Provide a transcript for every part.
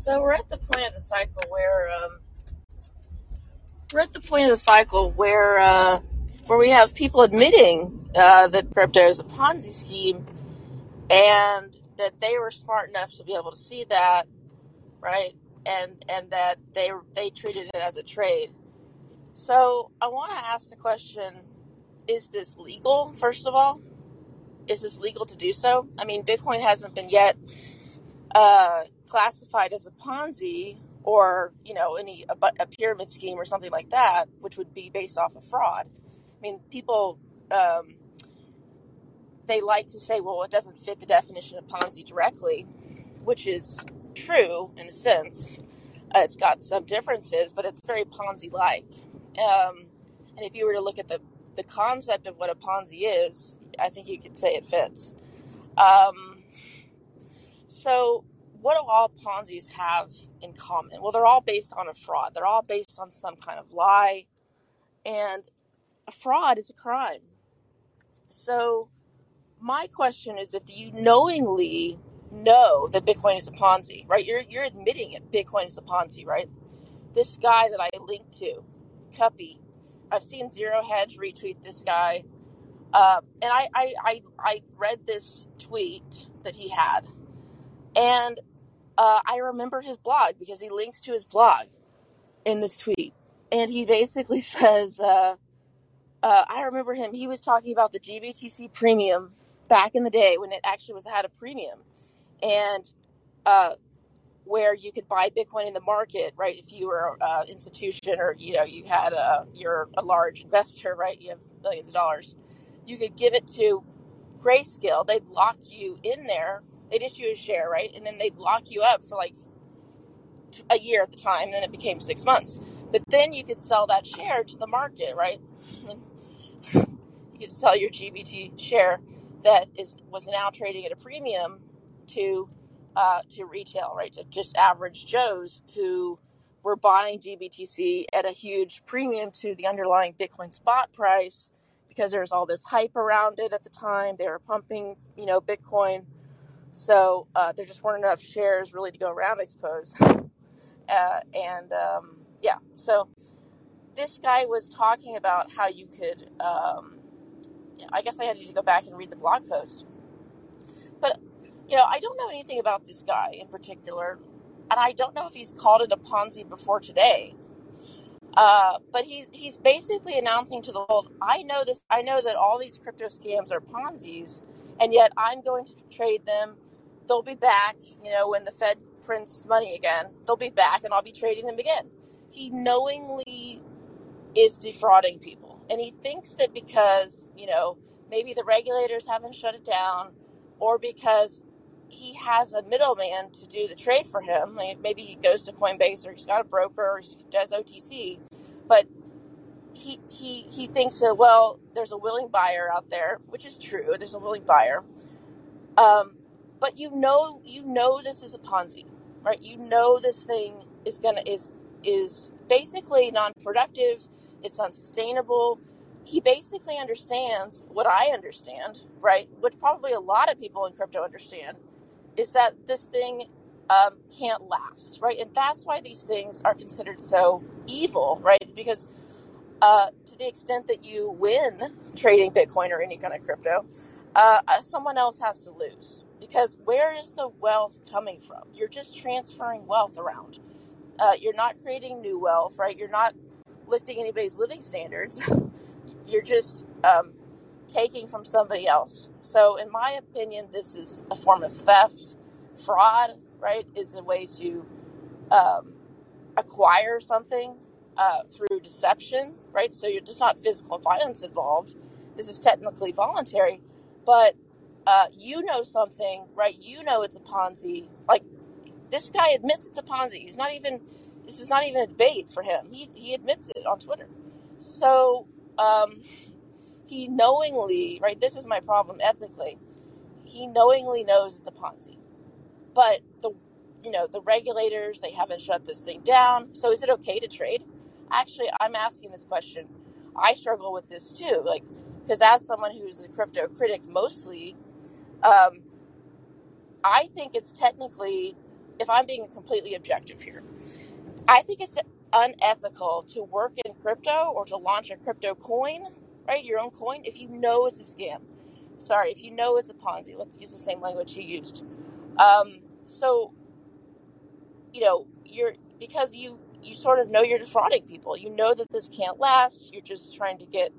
So we're at the point of the cycle where um, we're at the point of the cycle where uh, where we have people admitting uh, that crypto is a Ponzi scheme and that they were smart enough to be able to see that, right? And and that they they treated it as a trade. So I want to ask the question: Is this legal? First of all, is this legal to do so? I mean, Bitcoin hasn't been yet uh, classified as a Ponzi or you know any a, a pyramid scheme or something like that, which would be based off of fraud. I mean, people um, they like to say, well, it doesn't fit the definition of Ponzi directly, which is true in a sense. Uh, it's got some differences, but it's very Ponzi-like. Um, and if you were to look at the the concept of what a Ponzi is, I think you could say it fits. Um, so, what do all Ponzi's have in common? Well, they're all based on a fraud. They're all based on some kind of lie, and a fraud is a crime. So, my question is if you knowingly know that Bitcoin is a Ponzi, right? You're you're admitting it. Bitcoin is a Ponzi, right? This guy that I linked to, Kuppy, I've seen Zero Hedge retweet this guy, uh, and I, I I I read this tweet that he had, and uh, I remember his blog because he links to his blog in this tweet, and he basically says, uh, uh, I remember him. He was talking about the GBTC premium back in the day when it actually was had a premium, and uh, where you could buy Bitcoin in the market, right? If you were an institution or you know you had a you're a large investor, right? You have millions of dollars, you could give it to Grayscale. They'd lock you in there. They'd issue a share, right? And then they'd lock you up for like a year at the time. And then it became six months. But then you could sell that share to the market, right? you could sell your GBT share that is was now trading at a premium to uh, to retail, right? To just average Joes who were buying GBTC at a huge premium to the underlying Bitcoin spot price because there was all this hype around it at the time. They were pumping, you know, Bitcoin. So uh, there just weren't enough shares really to go around, I suppose. Uh, and um, yeah, so this guy was talking about how you could. Um, I guess I had to go back and read the blog post, but you know, I don't know anything about this guy in particular, and I don't know if he's called it a Ponzi before today. Uh, but he's he's basically announcing to the world, I know this. I know that all these crypto scams are Ponzi's, and yet I'm going to trade them. They'll be back. You know, when the Fed prints money again, they'll be back, and I'll be trading them again. He knowingly is defrauding people. And he thinks that because, you know, maybe the regulators haven't shut it down or because he has a middleman to do the trade for him. Like maybe he goes to Coinbase or he's got a broker or he does OTC. But he, he, he thinks that, well, there's a willing buyer out there, which is true. There's a willing buyer. Um, but you know, you know, this is a Ponzi, right? You know, this thing is gonna is is basically non-productive. It's unsustainable. He basically understands what I understand, right? Which probably a lot of people in crypto understand, is that this thing um, can't last, right? And that's why these things are considered so evil, right? Because uh, to the extent that you win trading Bitcoin or any kind of crypto, uh, uh, someone else has to lose. Because where is the wealth coming from? You're just transferring wealth around. Uh, you're not creating new wealth, right? You're not lifting anybody's living standards. You're just um, taking from somebody else. So, in my opinion, this is a form of theft. Fraud, right, is a way to um, acquire something uh, through deception, right? So you're just not physical violence involved. This is technically voluntary, but uh, you know something, right? You know it's a Ponzi. Like this guy admits it's a Ponzi. He's not even. This is not even a debate for him. He he admits it on Twitter. So um, he knowingly, right? This is my problem ethically. He knowingly knows it's a Ponzi, but the you know the regulators they haven't shut this thing down. So is it okay to trade? Actually, I'm asking this question. I struggle with this too, like because as someone who's a crypto critic mostly, um, I think it's technically if I'm being completely objective here, I think it's unethical to work in crypto or to launch a crypto coin, right? Your own coin, if you know it's a scam. Sorry, if you know it's a Ponzi, let's use the same language you used. Um, so, you know, you're because you you sort of know you're defrauding people. You know that this can't last. You're just trying to get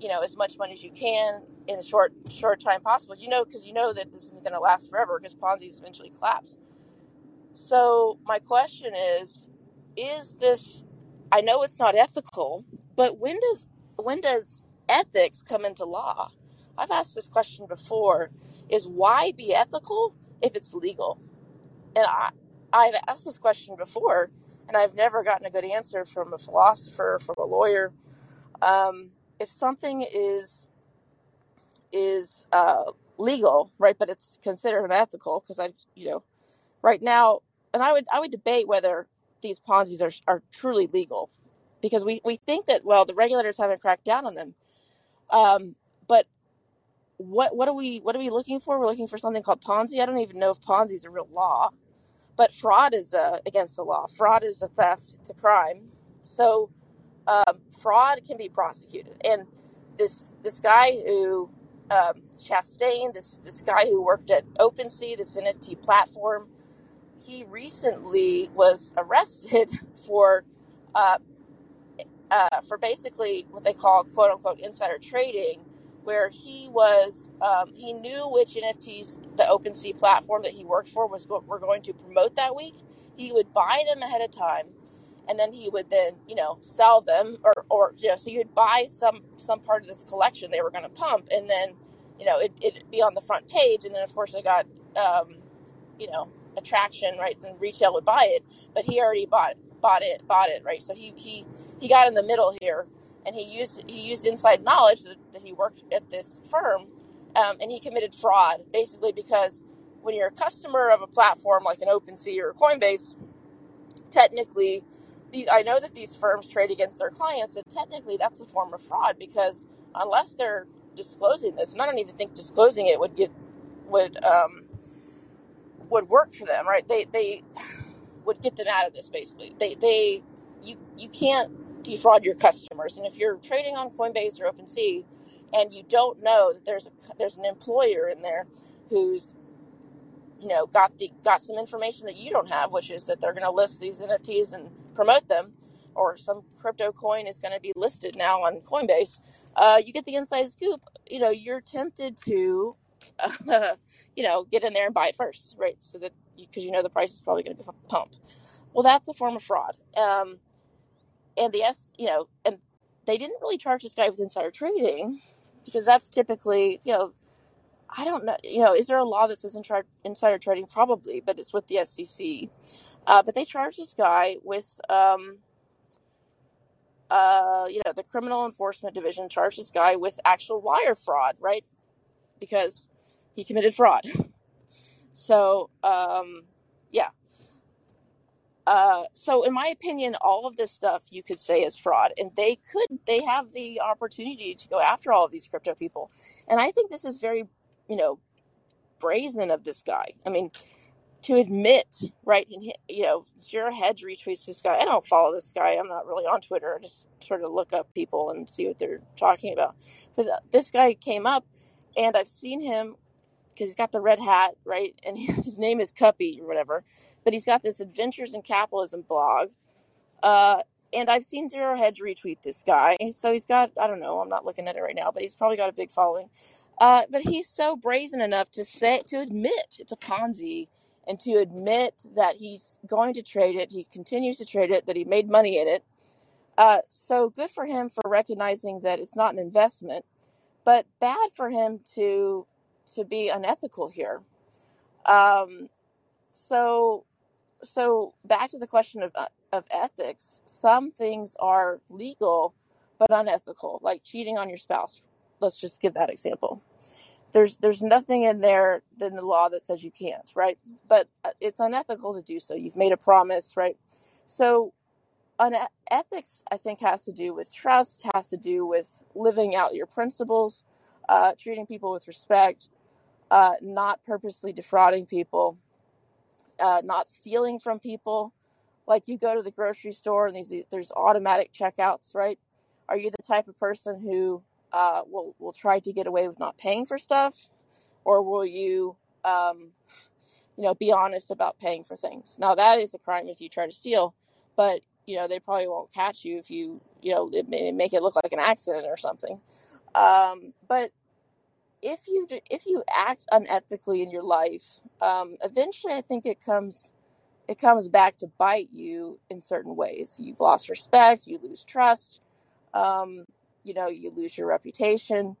you know as much money as you can in the short short time possible. You know because you know that this isn't going to last forever because Ponzi's eventually collapse. So my question is, is this? I know it's not ethical, but when does when does ethics come into law? I've asked this question before. Is why be ethical if it's legal? And I I've asked this question before, and I've never gotten a good answer from a philosopher, from a lawyer. Um, if something is is uh, legal, right, but it's considered unethical, because I, you know, right now, and I would I would debate whether these Ponzi's are are truly legal, because we we think that well the regulators haven't cracked down on them, um, but what what are we what are we looking for? We're looking for something called Ponzi. I don't even know if Ponzi is a real law, but fraud is uh, against the law. Fraud is a theft. It's a crime. So um, fraud can be prosecuted, and this this guy who um, Chastain, this this guy who worked at OpenSea, this NFT platform he recently was arrested for uh, uh, for basically what they call quote unquote insider trading, where he was um, he knew which NFTs the OpenSea platform that he worked for was go- were going to promote that week. He would buy them ahead of time, and then he would then you know sell them or or you know so you would buy some some part of this collection they were going to pump, and then you know it, it'd be on the front page, and then of course it got um, you know attraction right then retail would buy it but he already bought bought it bought it right so he he he got in the middle here and he used he used inside knowledge that, that he worked at this firm um, and he committed fraud basically because when you're a customer of a platform like an OpenSea or Coinbase technically these I know that these firms trade against their clients and technically that's a form of fraud because unless they're disclosing this and I don't even think disclosing it would get would um, would work for them, right? They they would get them out of this basically. They they you you can't defraud your customers, and if you're trading on Coinbase or OpenSea, and you don't know that there's a there's an employer in there who's you know got the got some information that you don't have, which is that they're going to list these NFTs and promote them, or some crypto coin is going to be listed now on Coinbase. Uh, you get the inside scoop. You know you're tempted to. Uh, you know, get in there and buy it first, right? So that because you know the price is probably going to be pumped. Well, that's a form of fraud. Um, and the S, you know, and they didn't really charge this guy with insider trading because that's typically, you know, I don't know, you know, is there a law that says insider trading? Probably, but it's with the SEC. Uh, but they charged this guy with, um, uh, you know, the criminal enforcement division charged this guy with actual wire fraud, right? Because he committed fraud. So, um, yeah. Uh, so in my opinion, all of this stuff you could say is fraud, and they could they have the opportunity to go after all of these crypto people, and I think this is very, you know, brazen of this guy. I mean, to admit, right? And you know, Zero Hedge retweets this guy. I don't follow this guy. I'm not really on Twitter. I just sort of look up people and see what they're talking about. But uh, this guy came up, and I've seen him because he's got the red hat, right? And his name is Kuppy or whatever. But he's got this Adventures in Capitalism blog. Uh, and I've seen Zero Hedge retweet this guy. So he's got, I don't know, I'm not looking at it right now, but he's probably got a big following. Uh, but he's so brazen enough to say, to admit it's a Ponzi and to admit that he's going to trade it. He continues to trade it, that he made money in it. Uh, so good for him for recognizing that it's not an investment, but bad for him to to be unethical here. Um, so, so back to the question of uh, of ethics. Some things are legal but unethical, like cheating on your spouse. Let's just give that example. There's there's nothing in there in the law that says you can't, right? But uh, it's unethical to do so. You've made a promise, right? So, un- ethics, I think, has to do with trust, has to do with living out your principles, uh, treating people with respect, uh, not purposely defrauding people. uh, not stealing from people. Like you go to the grocery store and these there's automatic checkouts, right? Are you the type of person who uh, will will try to get away with not paying for stuff, or will you, um, you know, be honest about paying for things? Now that is a crime if you try to steal, but you know they probably won't catch you if you you know it may make it look like an accident or something. Um, but if you if you act unethically in your life, um, eventually I think it comes it comes back to bite you in certain ways. You've lost respect, you lose trust, um, you know, you lose your reputation,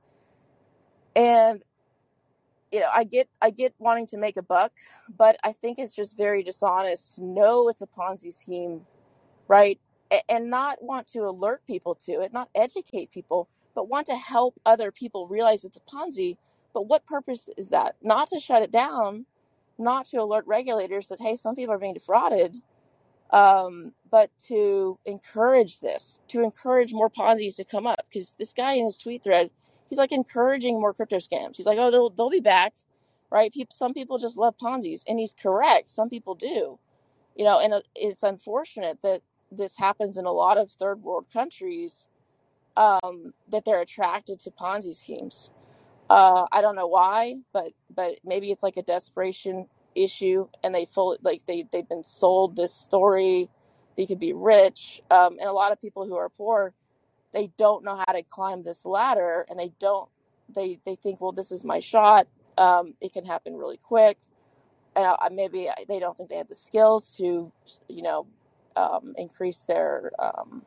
and you know, I get I get wanting to make a buck, but I think it's just very dishonest know it's a Ponzi scheme right? And not want to alert people to it, not educate people, but want to help other people realize it's a Ponzi. But what purpose is that? Not to shut it down, not to alert regulators that, hey, some people are being defrauded, um, but to encourage this, to encourage more Ponzi's to come up. Because this guy in his tweet thread, he's like encouraging more crypto scams. He's like, oh, they'll, they'll be back, right? People, some people just love Ponzi's. And he's correct. Some people do you know and uh, it's unfortunate that this happens in a lot of third world countries um, that they're attracted to ponzi schemes. Uh, i don't know why but but maybe it's like a desperation issue and they full like they, they've been sold this story. They could be rich um, and a lot of people who are poor they don't know how to climb this ladder and they don't they they think well this is my shot. Um, it can happen really quick and I, maybe they don't think they have the skills to, you know, um, increase their um,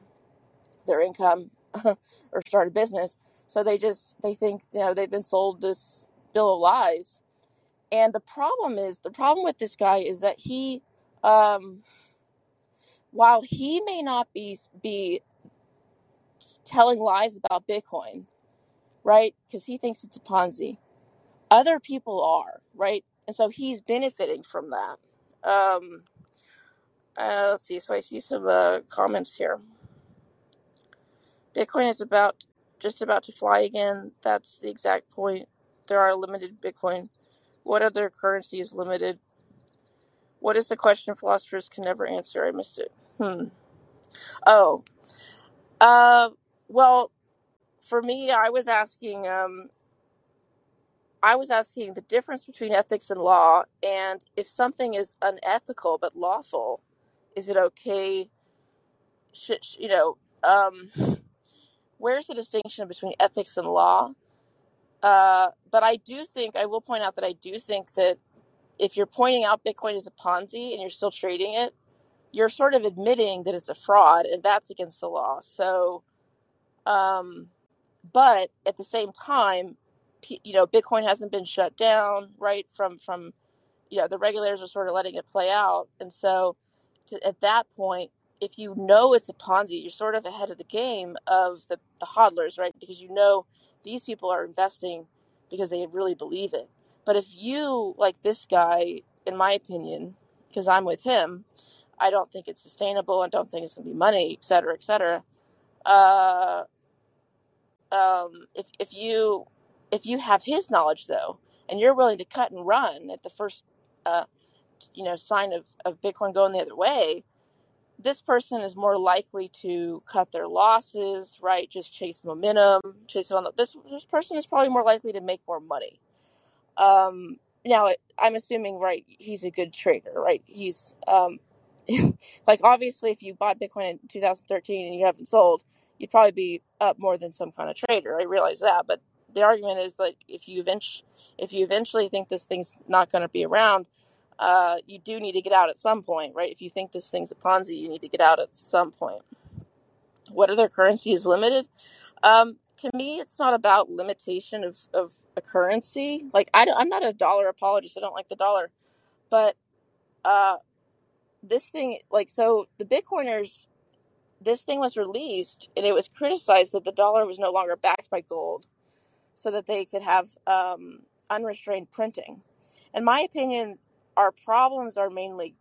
their income or start a business. So they just they think you know they've been sold this bill of lies. And the problem is the problem with this guy is that he, um, while he may not be be telling lies about Bitcoin, right? Because he thinks it's a Ponzi. Other people are right, and so he's benefiting from that. Um, Uh, let's see. So I see some uh, comments here. Bitcoin is about just about to fly again. That's the exact point. There are limited Bitcoin. What other currency is limited? What is the question philosophers can never answer? I missed it. Hmm. Oh. Uh. Well, for me, I was asking. Um. I was asking the difference between ethics and law, and if something is unethical but lawful, is it okay? Should you know? Um where's the distinction between ethics and law? Uh, but I do think, I will point out that I do think that if you're pointing out Bitcoin is a Ponzi and you're still trading it, you're sort of admitting that it's a fraud, and that's against the law. So, um, but at the same time, you know, Bitcoin hasn't been shut down, right? From from you know, the regulators are sort of letting it play out, and so to, at that point, if you know it's a Ponzi, you're sort of ahead of the game of the, the hodlers, right? Because you know these people are investing because they really believe it. But if you, like this guy, in my opinion, because I'm with him, I don't think it's sustainable. I don't think it's going to be money, et cetera, et cetera. Uh, um, if if you if you have his knowledge though, and you're willing to cut and run at the first, uh, you know, sign of of Bitcoin going the other way, this person is more likely to cut their losses, right? Just chase momentum, chase it on the, this this person is probably more likely to make more money. Um, now I'm assuming, right? He's a good trader, right? He's um, like obviously, if you bought Bitcoin in 2013 and you haven't sold, you'd probably be up more than some kind of trader. I realize that, but the argument is like if you eventually, if you eventually think this thing's not going to be around uh, you do need to get out at some point, right? If you think this thing's a Ponzi, you need to get out at some point. What other currency is limited? Um, to me, it's not about limitation of, of a currency. Like I I'm not a dollar apologist. I don't like the dollar, but uh, this thing, like, so the Bitcoiners, this thing was released and it was criticized that the dollar was no longer backed by gold, so that they could have um, unrestrained printing. In my opinion, our problems are mainly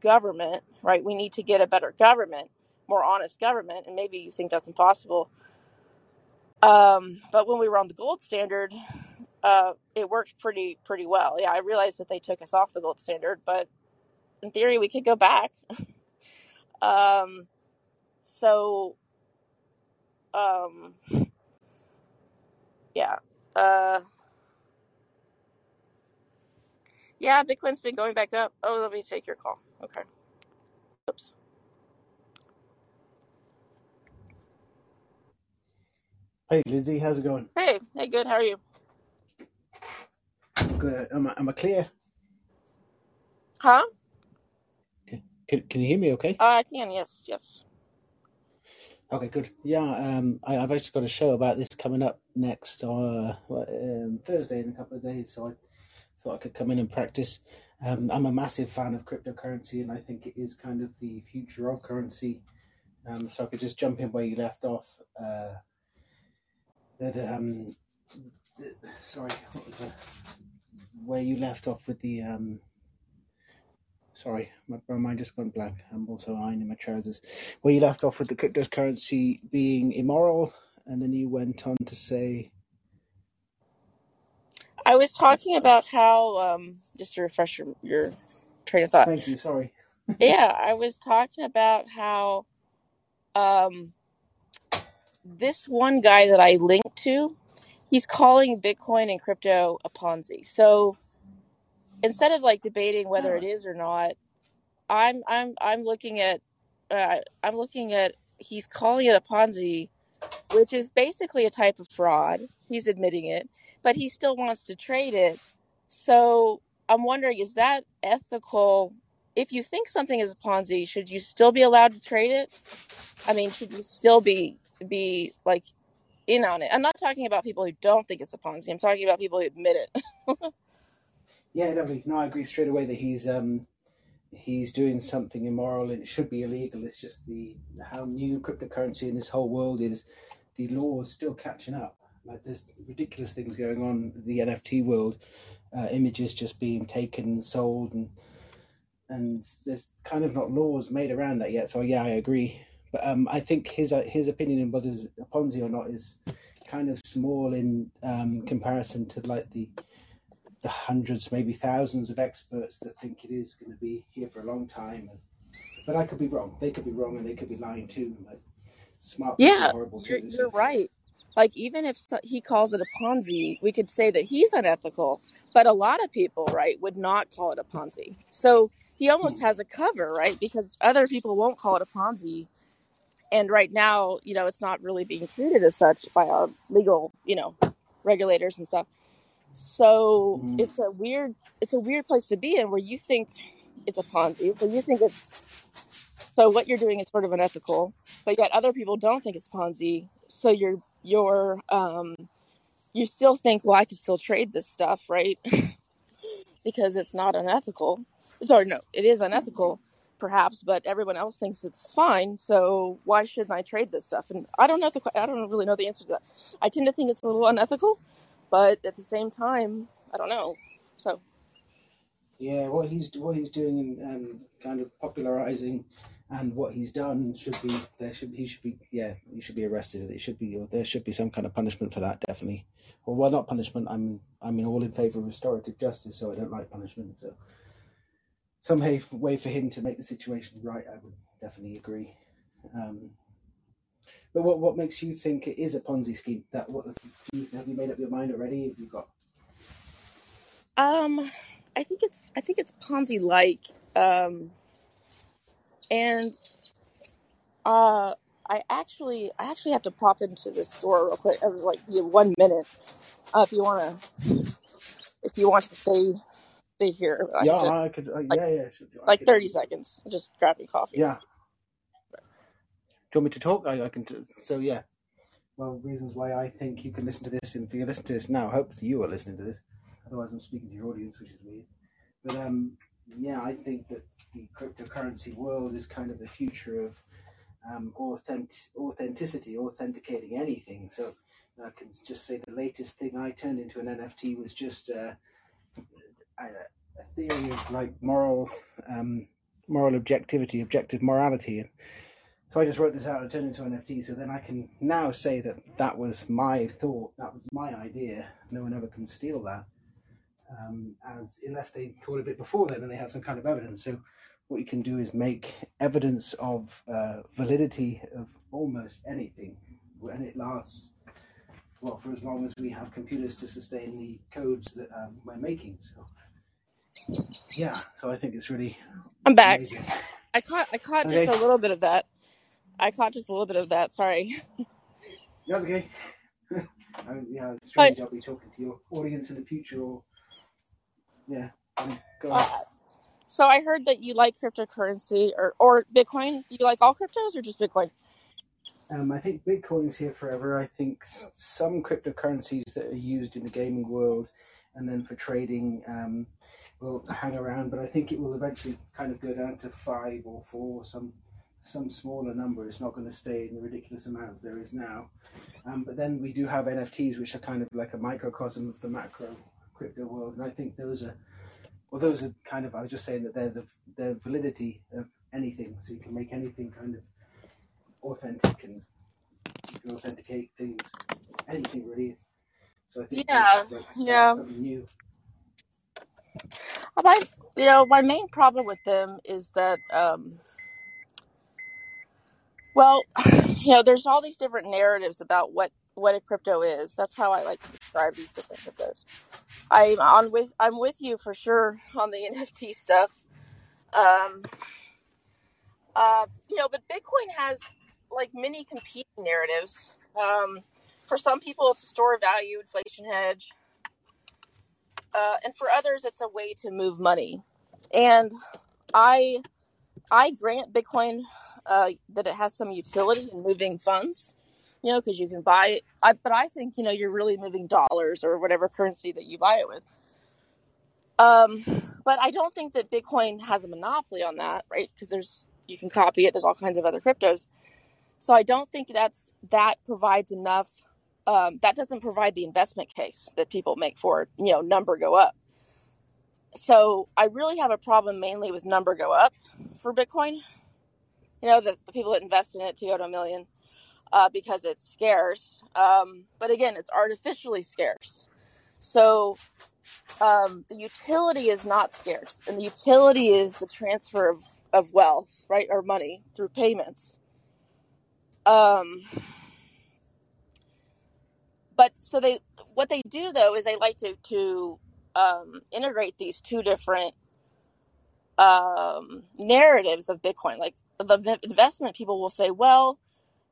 government, right? We need to get a better government, more honest government, and maybe you think that's impossible. Um, but when we were on the gold standard, uh, it worked pretty pretty well. Yeah, I realized that they took us off the gold standard, but in theory, we could go back. Um, so, um, yeah. Uh, yeah, Bitcoin's been going back up. Oh, let me take your call. Okay. Oops. Hey, Lizzie, how's it going? Hey, hey, good. How are you? Good. Am I, am I clear? Huh? Can, can, you hear me okay? Uh, I can. Yes, yes. Okay, good. Yeah, um, I, I've actually got a show about this coming up next uh, what, um, Thursday in a couple of days, so I thought I could come in and practice. Um, I'm a massive fan of cryptocurrency, and I think it is kind of the future of currency. Um, so I could just jump in where you left off. Uh, that um, sorry, the, where you left off with the um, sorry, my, my mind just went blank. I'm also ironing my trousers. Where you left off with the cryptocurrency being immoral, and then you went on to say, I was talking about how, um, just to refresh your, your train of thought. "Thank you, sorry." Yeah, I was talking about how, um, this one guy that I linked to, he's calling Bitcoin and crypto a Ponzi. So instead of like debating whether it is or not, I'm I'm I'm looking at uh, I'm looking at he's calling it a Ponzi, which is basically a type of fraud. He's admitting it, but he still wants to trade it. So I'm wondering, is that ethical? If you think something is a Ponzi, should you still be allowed to trade it? I mean, should you still be be like in on it? I'm not talking about people who don't think it's a Ponzi. I'm talking about people who admit it. yeah, lovely. No, I agree straight away that he's um, he's doing something immoral and it should be illegal. It's just the how new cryptocurrency in this whole world is. The law is still catching up. Like there's ridiculous things going on the NFT world. Uh, images just being taken and sold, and and there's kind of not laws made around that yet. So yeah, I agree. But um, I think his uh, his opinion on whether it's a Ponzi or not is kind of small in um, comparison to like the the hundreds, maybe thousands of experts that think it is going to be here for a long time. And, but I could be wrong. They could be wrong, and they could be lying too. Like smart Yeah, horrible you're you're right. Like even if he calls it a Ponzi, we could say that he's unethical, but a lot of people, right, would not call it a Ponzi. So he almost hmm, has a cover, right? Because other people won't call it a Ponzi, and right now, you know, it's not really being treated as such by our legal, you know, regulators and stuff. So hmm. it's a weird it's a weird place to be in where you think it's a Ponzi. So you think it's so what you're doing is sort of unethical, but yet other people don't think it's Ponzi. So you're you're um you still think, well, I could still trade this stuff, right? because it's not unethical. Sorry, no, it is unethical, perhaps, but everyone else thinks it's fine. So why shouldn't I trade this stuff? And I don't know. The, I don't really know the answer to that. I tend to think it's a little unethical, but at the same time, I don't know. So Yeah, what he's what he's doing and um, kind of popularizing, and what he's done should be there should he should be yeah he should be arrested. It should be there should be some kind of punishment for that definitely. Or well, not punishment. I'm I mean all in favor of restorative justice, so I don't like punishment. So some way way for him to make the situation right, I would definitely agree. Um, but what what makes you think it is a Ponzi scheme? That what you, have you made up your mind already? Have you got? um, I think it's I think it's Ponzi like, um, and uh. I actually, I actually have to pop into this store real quick. uh, Like, yeah, one minute. Uh, if you wanna, if you want to stay, stay here. I Yeah, to I could. Uh, like, yeah, yeah. Like could. thirty seconds. Just grabbing coffee. Yeah. You want me to talk? I, I can. T- so yeah. Well, reasons why I think you can listen to this, and if you listen to this now, hopefully you are listening to this. Otherwise, I'm speaking to your audience, which is weird. But um, yeah, I think that the cryptocurrency world is kind of the future of um, authentic- authenticity, authenticating anything. So I can just say the latest thing I turned into an NFT was just uh, a, a theory of like moral, um, moral objectivity, objective morality, and so I just wrote this out and turned it into an NFT. So then I can now say that that was my thought, that was my idea. No one ever can steal that, um, as unless they thought of it before then and they have some kind of evidence. So what you can do is make evidence of uh, validity of almost anything, and it lasts well for as long as we have computers to sustain the codes that um, we're making. So yeah, so I think it's really I'm back. amazing. I caught I caught just a little bit of that. I caught just a little bit of that. Sorry. okay. I, yeah, it's But strange. I'll be talking to your audience in the future, or yeah, um, uh, so I heard that you like cryptocurrency or or Bitcoin. Do you like all cryptos or just Bitcoin? Um, I think Bitcoin's here forever. I think some cryptocurrencies that are used in the gaming world and then for trading um, will hang around, but I think it will eventually kind of go down to five or four, or some some smaller number. It's not going to stay in the ridiculous amounts there is now. Um, but then we do have NFTs, which are kind of like a microcosm of the macro crypto world, and I think those are well, those are kind of. I was just saying that they're the the validity of anything, so you can make anything kind of authentic and you can authenticate things, anything really. So I think Yeah, like yeah. something new. Uh, My you know my main problem with them is that um, well, you know, there's all these different narratives about what what a crypto is. That's how I like to describe these different cryptos. I'm on with I'm with you for sure on the NFT stuff. Um, uh, you know, but Bitcoin has like many competing narratives. Um, for some people, it's a store of value, inflation hedge, uh, and for others, it's a way to move money. And I I grant Bitcoin uh, that it has some utility in moving funds. You know, because you can buy it. I, but I think you know you're really moving dollars or whatever currency that you buy it with. Um, but I don't think that Bitcoin has a monopoly on that, right? Because there's you can copy it. There's all kinds of other cryptos. So I don't think that's that provides enough. Um, that doesn't provide the investment case that people make for. You know, number go up. So I really have a problem mainly with number go up for Bitcoin. You know, the, the people that invest in it to go to a million uh, because it's scarce. Um, but again, it's artificially scarce. So um, the utility is not scarce, and the utility is the transfer of, of wealth, right, or money through payments. Um, but so they, what they do though is they like to to um, integrate these two different um, narratives of Bitcoin. Like the investment people will say, well,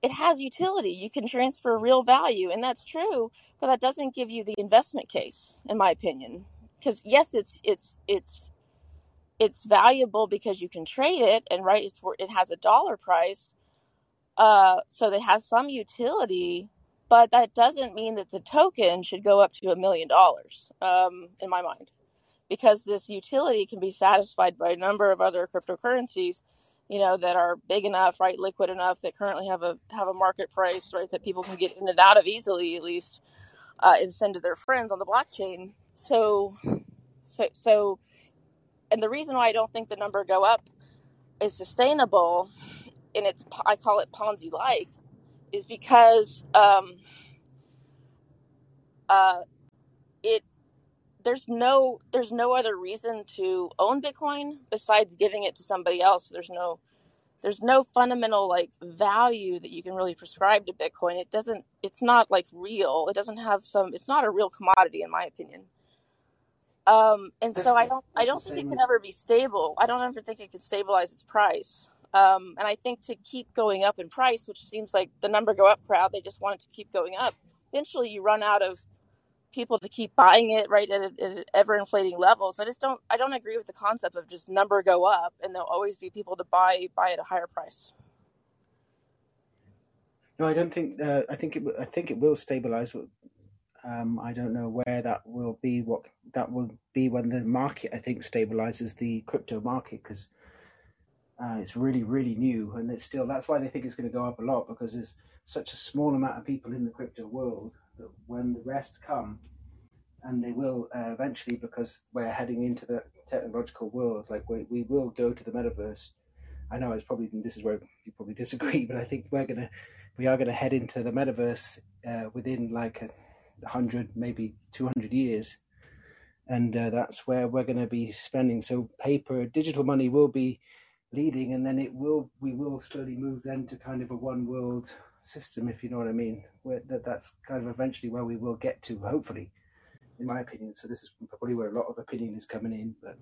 it has utility. You can transfer real value, and that's true, but that doesn't give you the investment case, in my opinion. Because yes, it's it's it's it's valuable because you can trade it, and right, it's it has a dollar price, uh, so it has some utility. But that doesn't mean that the token should go up to a million dollars, um, in my mind because this utility can be satisfied by a number of other cryptocurrencies you know that are big enough right liquid enough that currently have a have a market price right that people can get in and out of easily at least uh, and send to their friends on the blockchain. So so so and the reason why i don't think the number go up is sustainable and it's i call it ponzi like is because um uh there's no there's no other reason to own bitcoin besides giving it to somebody else. There's no there's no fundamental like value that you can really prescribe to bitcoin. It doesn't it's not like real. It doesn't have some it's not a real commodity in my opinion. Um and so i don't i don't think it can ever be stable. I don't ever think it can stabilize its price. Um and i think to keep going up in price which seems like the number go up crowd they just want it to keep going up eventually you run out of people to keep buying it right at, at ever inflating levels. I just don't I don't agree with the concept of just number go up and there'll always be people to buy buy at a higher price. no. I don't think. Uh, I think it. I think it will stabilize. Um, I don't know where that will be. What that will be when the market, I think, stabilizes the crypto market because uh, it's really, really new, and it's still. That's why they think it's going to go up a lot because there's such a small amount of people in the crypto world that when the rest come, and they will uh, eventually because we're heading into the technological world. Like we we will go to the metaverse. I know it's probably this is where you probably disagree, but I think we're gonna we are gonna head into the metaverse uh, within like a hundred, maybe two hundred years, and uh, that's where we're to be spending. So paper, digital money will be leading, and then it will we will slowly move then to kind of a one world system, if you know what I mean. Where that that's kind of eventually where we will get to, hopefully, in my opinion. So this is probably where a lot of opinion is coming in, but.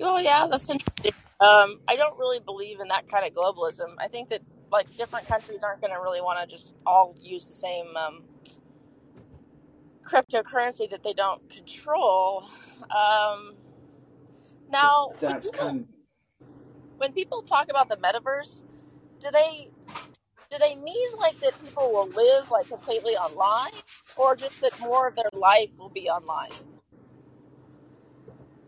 Oh yeah, that's interesting. Um, I don't really believe in that kind of globalism. I think that like different countries aren't going to really want to just all use the same um, cryptocurrency that they don't control. Um, now, when people kind when people talk about the metaverse, do they do they mean like that people will live like completely online, or just that more of their life will be online?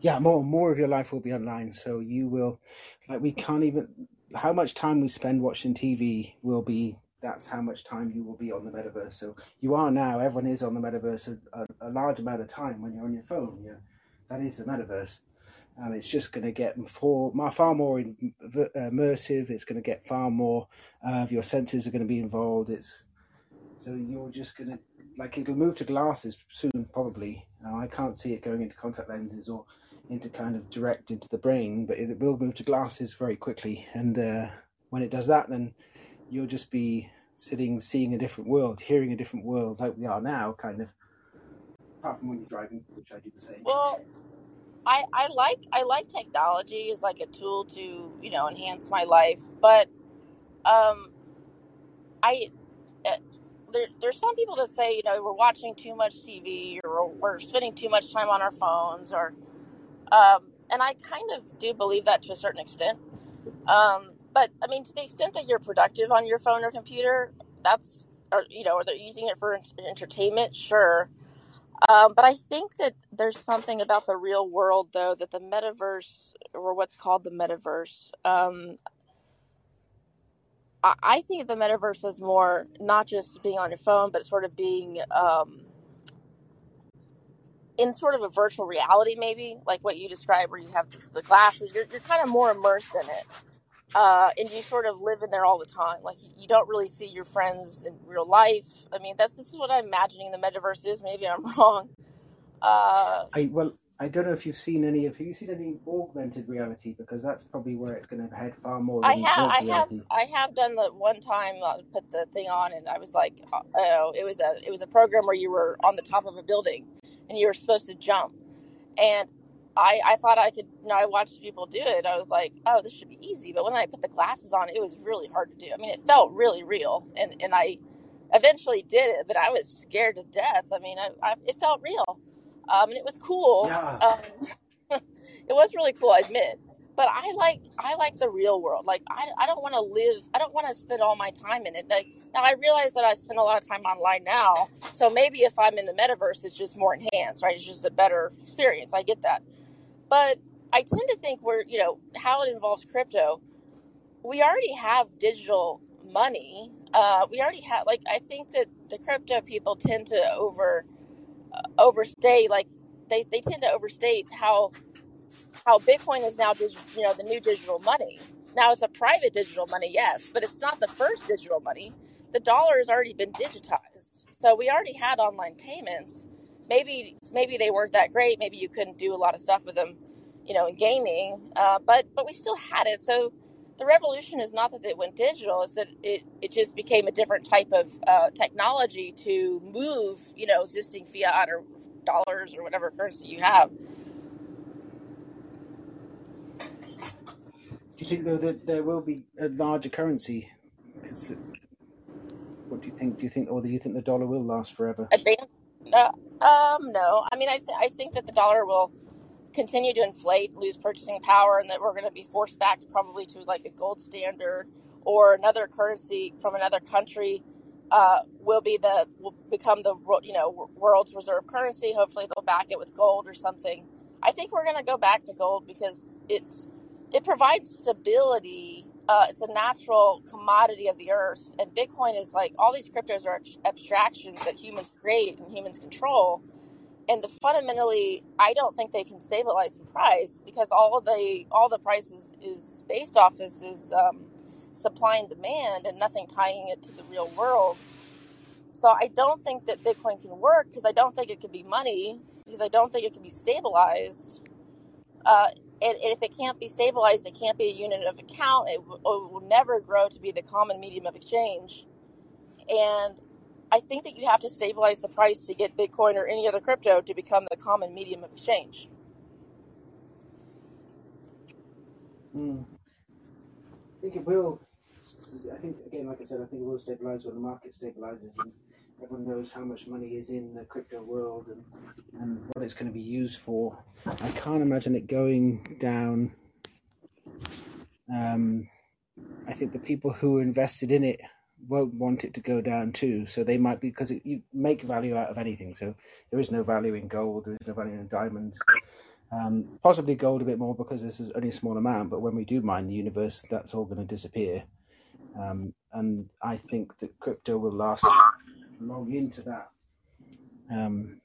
yeah more more of your life will be online. So you will like we can't even how much time we spend watching tv will be that's how much time you will be on the metaverse. So you are now everyone is on the metaverse a, a, a large amount of time when you're on your phone. Yeah that is the metaverse um, it's just going to get far, far more immersive it's going to get far more uh, of your senses are going to be involved it's so you're just going to like it'll move to glasses soon probably uh, i can't see it going into contact lenses or into kind of direct into the brain, but it will move to glasses very quickly. And uh, when it does that, then you'll just be sitting, seeing a different world, hearing a different world, like we are now, kind of. Apart from when you're driving, which I do the same. Well, I I like I like technology as like a tool to you know enhance my life, but um, I. Uh, there, there's some people that say, you know, we're watching too much TV or we're spending too much time on our phones or um, and I kind of do believe that to a certain extent. Um, but I mean, to the extent that you're productive on your phone or computer, that's, or, you know, or they're using it for entertainment, sure. Um, but I think that there's something about the real world, though, that the metaverse, or what's called the metaverse, um, I, I think the metaverse is more not just being on your phone, but sort of being um, in sort of a virtual reality, maybe like what you described, where you have the glasses. You're you're kind of more immersed in it, uh, and you sort of live in there all the time. Like you don't really see your friends in real life. I mean, that's this is what I'm imagining the metaverse is. Maybe I'm wrong. Uh, I well, I don't know if you've seen any of. Have you seen any augmented reality? Because that's probably where it's going to head far more I have, I have. I have done the one time uh, put the thing on, and I was like, uh, oh, it was a, it was a program where you were on the top of a building, and you were supposed to jump, and I, I thought I could, you know, I watched people do it. I was like, oh, this should be easy. But when I put the glasses on, it was really hard to do. I mean, it felt really real, and and I eventually did it, but I was scared to death. I mean, I, I it felt real, um, and it was cool. Yeah, Um, it was really cool, I admit. But I like I like the real world. Like I, I don't want to live. I don't want to spend all my time in it. Like now, I realize that I spend a lot of time online now. So maybe if I'm in the metaverse, it's just more enhanced, right? It's just a better experience. I get that. But I tend to think we're you know how it involves crypto. We already have digital money. Uh, we already have like I think that the crypto people tend to over overstay like they, they tend to overstate how how Bitcoin is now, dig- you know, the new digital money. Now it's a private digital money, yes, but it's not the first digital money. The dollar has already been digitized, so we already had online payments. Maybe maybe they weren't that great. Maybe you couldn't do a lot of stuff with them, you know, in gaming. Uh, but but we still had it. So the revolution is not that it went digital; it's that it it just became a different type of uh, technology to move, you know, existing fiat or dollars or whatever currency you have. do you think though that there will be a larger currency? 'Cause what do you think? Do you think, or do you think the dollar will last forever? Advan uh, um, no. I mean, I, th- I think that the dollar will continue to inflate, lose purchasing power, and that we're going to be forced back probably to like a gold standard or another currency from another country uh, will be the will become the you know world's reserve currency. Hopefully, they'll back it with gold or something. I think we're going to go back to gold because it's it provides stability. Uh, it's a natural commodity of the earth, and Bitcoin is like all these cryptos are abstractions that humans create and humans control. And the fundamentally i don't think they can stabilize in price because all the all the prices is based off is is um, supply and demand and nothing tying it to the real world. So i don't think that bitcoin can work because i don't think it could be money because i don't think it can be stabilized. Uh, If it can't be stabilized, it can't be a unit of account. It, w- it will never grow to be the common medium of exchange. And I think that you have to stabilize the price to get Bitcoin or any other crypto to become the common medium of exchange. Mm. I think it will. I think again, like I said, I think it will stabilize when the market stabilizes and everyone knows how much money is in the crypto world and, and what it's going to be used for. I can't imagine it going down. Um, I think the people who are invested in it won't want it to go down too. So they might be because it, you make value out of anything. So there is no value in gold. There is no value in diamonds. Um, possibly gold a bit more because this is only a small amount. But when we do mine the universe, that's all going to disappear. Um, and I think that crypto will last long into that. Um,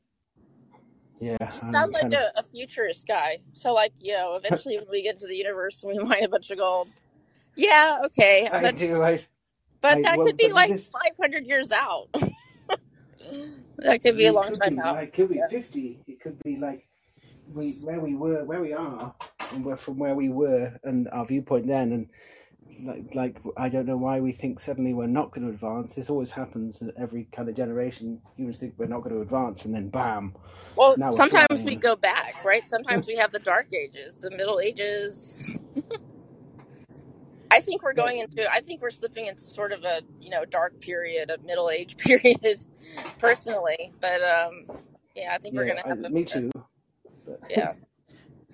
yeah, Sound I'm like kind of. a, a futurist guy. So, like, you know, eventually when we get into the universe and we mine a bunch of gold. Yeah, okay. I But, do. I. but I. that Well, could be like this. 500 years out. that could be a long time be out. It could be Yeah. fifty. It could be like we where we were, where we are, and we're from where we were, and our viewpoint then, and like like I don't know why we think suddenly we're not going to advance. This always happens in every kind of generation. Humans think we're not going to advance, and then bam, Well, sometimes we go back, right? Sometimes we have the Dark Ages, the Middle Ages. I think we're going into, I think we're slipping into sort of a, you know, dark period, a middle age period, personally. But, um, yeah, I think we're yeah, going to I, have a, me too. But yeah.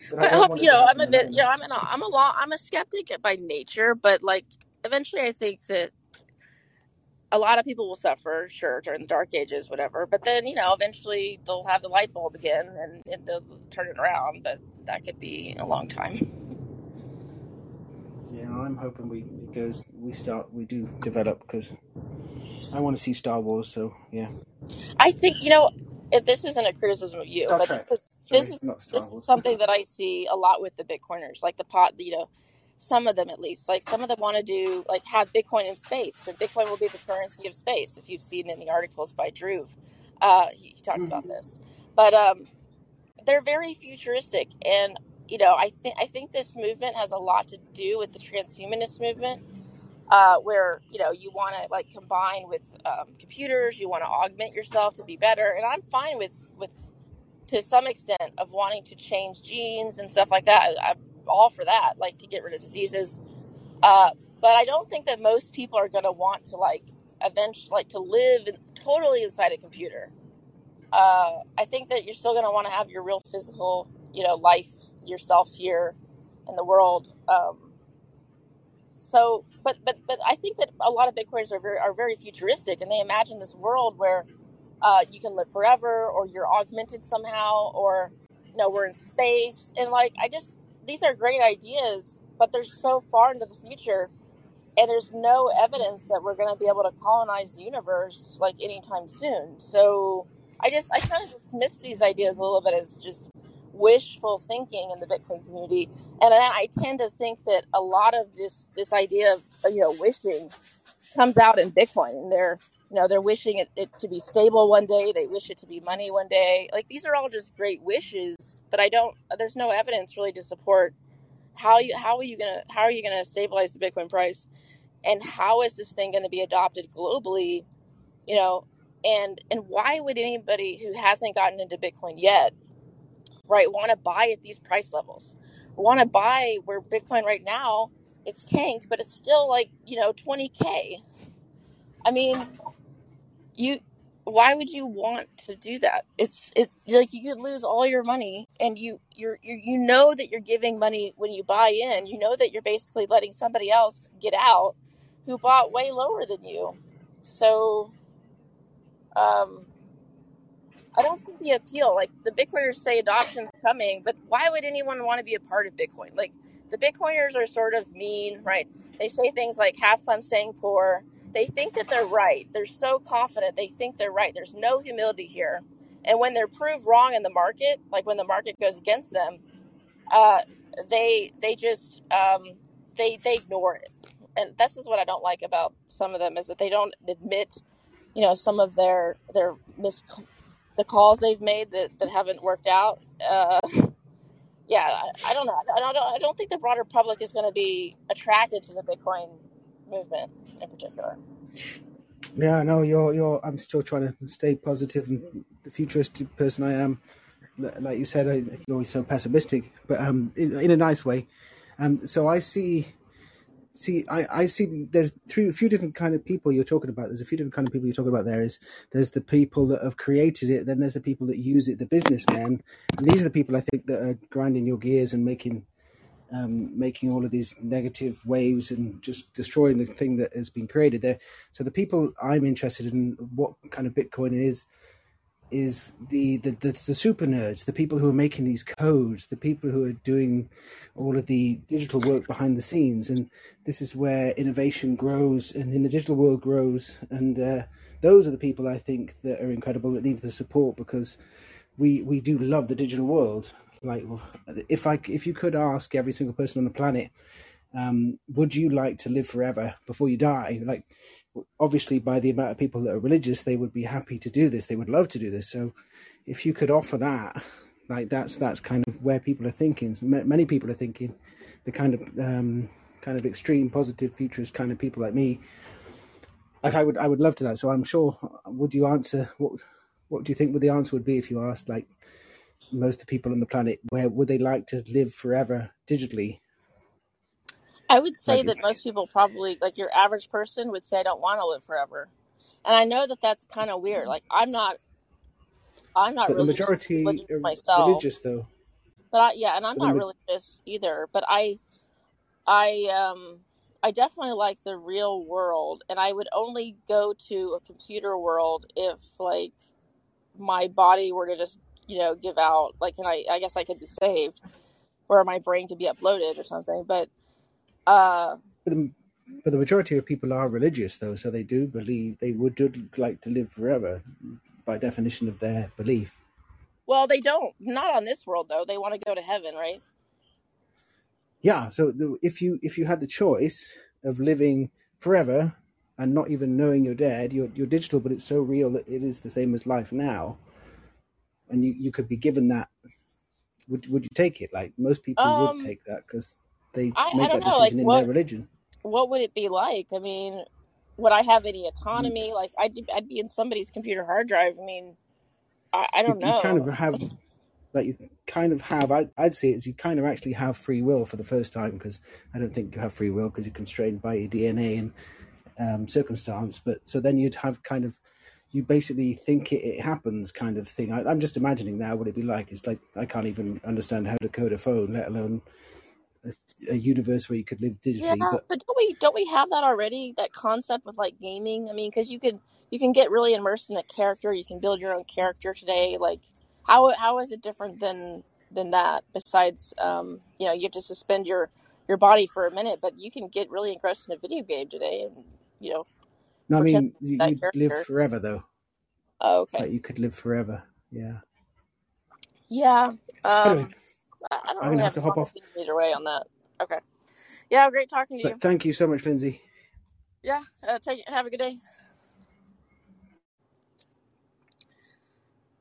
But I But don't hope, want you to know, I'm a bit, you know, I'm an, I'm a long, I'm a skeptic by nature, but like eventually I think that a lot of people will suffer, sure, during the dark ages, whatever. But then, you know, eventually they'll have the light bulb again and, and they'll turn it around. But that could be a long time. yeah, I'm hoping we it goes. We start. We do develop because I want to see Star Wars. So yeah, I think, you know, if this isn't a criticism of you, Star but Trek. This is this is this is something that I see a lot with the Bitcoiners, like the pot, you know, some of them at least. Like some of them want to do like have Bitcoin in space, and Bitcoin will be the currency of space. If you've seen in the articles by Drew, uh, he, he talks about hmm this. But um, they're very futuristic and you know i think i think this movement has a lot to do with the transhumanist movement uh, where you know you want to like combine with um, computers you want to augment yourself to be better and i'm fine with with to some extent of wanting to change genes and stuff like that I, i'm all for that like to get rid of diseases uh, but i don't think that most people are going to want to like eventually like to live in, totally inside a computer uh, I think that you're still going to want to have your real physical, you know, life yourself here in the world. Um, so, but but but I think that a lot of Bitcoiners are very are very futuristic, and they imagine this world where uh, you can live forever, or you're augmented somehow, or you know, we're in space, and like I just these are great ideas, but they're so far into the future. And there's no evidence that we're going to be able to colonize the universe like anytime soon. So I just I kind of dismiss these ideas a little bit as just wishful thinking in the Bitcoin community, and I tend to think that a lot of this this idea of you know wishing comes out in Bitcoin, and they're you know they're wishing it, it to be stable one day, they wish it to be money one day. Like these are all just great wishes, but I don't. There's no evidence really to support how you how are you gonna how are you gonna stabilize the Bitcoin price and how is this thing to be adopted globally you know and and why would anybody who hasn't gotten into bitcoin yet right want to buy at these price levels want to buy where bitcoin right now it's tanked but it's still like you know 20k i mean you why would you want to do that? It's it's like you could lose all your money and you you're, you you know that you're giving money when you buy in. You know that you're basically letting somebody else get out who bought way lower than you. So um i don't see the appeal. Like the bitcoiners say adoption's coming but why would anyone want to be a part of bitcoin? Like the bitcoiners are sort of mean right? They say things like have fun staying poor they think that they're right. They're so confident. They think they're right. There's no humility here. And when they're proved wrong in the market like when the market goes against them uh they they just um they they ignore it. And that's just what i don't like about some of them is that they don't admit you know some of their their mis the calls they've made that, that haven't worked out. Uh yeah, I, I don't know. I don't, I don't think the broader public is going to be attracted to the Bitcoin movement in particular. Yeah, no, you're you're. I'm still trying to stay positive and the futuristic person I am. Like you said, I, you're always so pessimistic, but um, in, in a nice way. Um, so I see, see, I, I see. There's three, a few different kind of people you're talking about. There's a few different kind of people you're talking about. There is, there's the people that have created it. Then there's the people that use it, the businessmen. And these are the people I think that are grinding your gears and making um, making all of these negative waves and just destroying the thing that has been created there. So the people I'm interested in, what kind of Bitcoin is, is the, the, the, the super nerds, the people who are making these codes, the people who are doing all of the digital work behind the scenes. And this is where innovation grows and in the digital world grows. And uh, those are the people I think that are incredible that need the support because we, we do love the digital world like if I if you could ask every single person on the planet, um, would you like to live forever before you die? Like obviously by the amount of people that are religious, they would be happy to do this. They would love to do this. So if you could offer that, like that's that's kind of where people are thinking. Many people are thinking the kind of um, kind of extreme positive futurist kind of people like me. Like I would I would love to that. So I'm sure. Would you answer what? What do you think would the answer would be if you asked like most of the people on the planet where would they like to live forever digitally? I would say like that most people probably, like your average person, would say, "I don't want to live forever," and I know that that's kind of weird. Like I'm not, I'm not but the religious, majority religious myself, religious though. But I yeah, and I'm but not religious either. But I, I um, I definitely like the real world, and I would only go to a computer world if like my body were to just you know give out, like, and I I guess I could be saved, or my brain could be uploaded or something. But uh, but the, but the majority of people are religious though so they do believe they would do like to live forever by definition of their belief well, they don't. Not on this world though. They want to go to heaven, right? yeah so the, if you if you had the choice of living forever and not even knowing you're dead you're, you're digital but it's so real that it is the same as life now and you, you could be given that would would you take it like most people would Um, take that because they I I make don't that know. Like decision in their religion what would it be like? I mean, would I have any autonomy? Like I'd I'd be in somebody's computer hard drive. I mean, I I don't know. you kind of have like you kind of have I, i'd say it's you kind of actually have free will for the first time because i don't think you have free will because you're constrained by your dna and um, circumstance but so then you'd have kind of you basically think it, it happens kind of thing I, i'm just imagining now what it'd be like it's like i can't even understand how to code a phone let alone a, a universe where you could live Yeah, digitally but but don't we don't we have that already? That concept with like gaming. I mean, because you could you can get really immersed in a character. You can build your own character today. Like how how is it different than than that? Besides, um, you know, you have to suspend your your body for a minute, but you can get really engrossed in a video game today, and you know, no i mean you, live forever though Oh, okay. like you could live forever yeah Yeah. anyway Um, I, I don't i'm really gonna have to hop off either way on that. Okay. Yeah, great talking to but you. thank you so much lindsay Yeah. Uh, take it. Have a good day.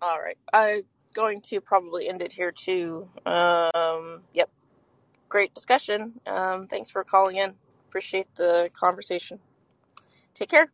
All right. I'm going to probably end it here too. Um, yep. Great discussion. Um, thanks for calling in. Appreciate the conversation. Take care.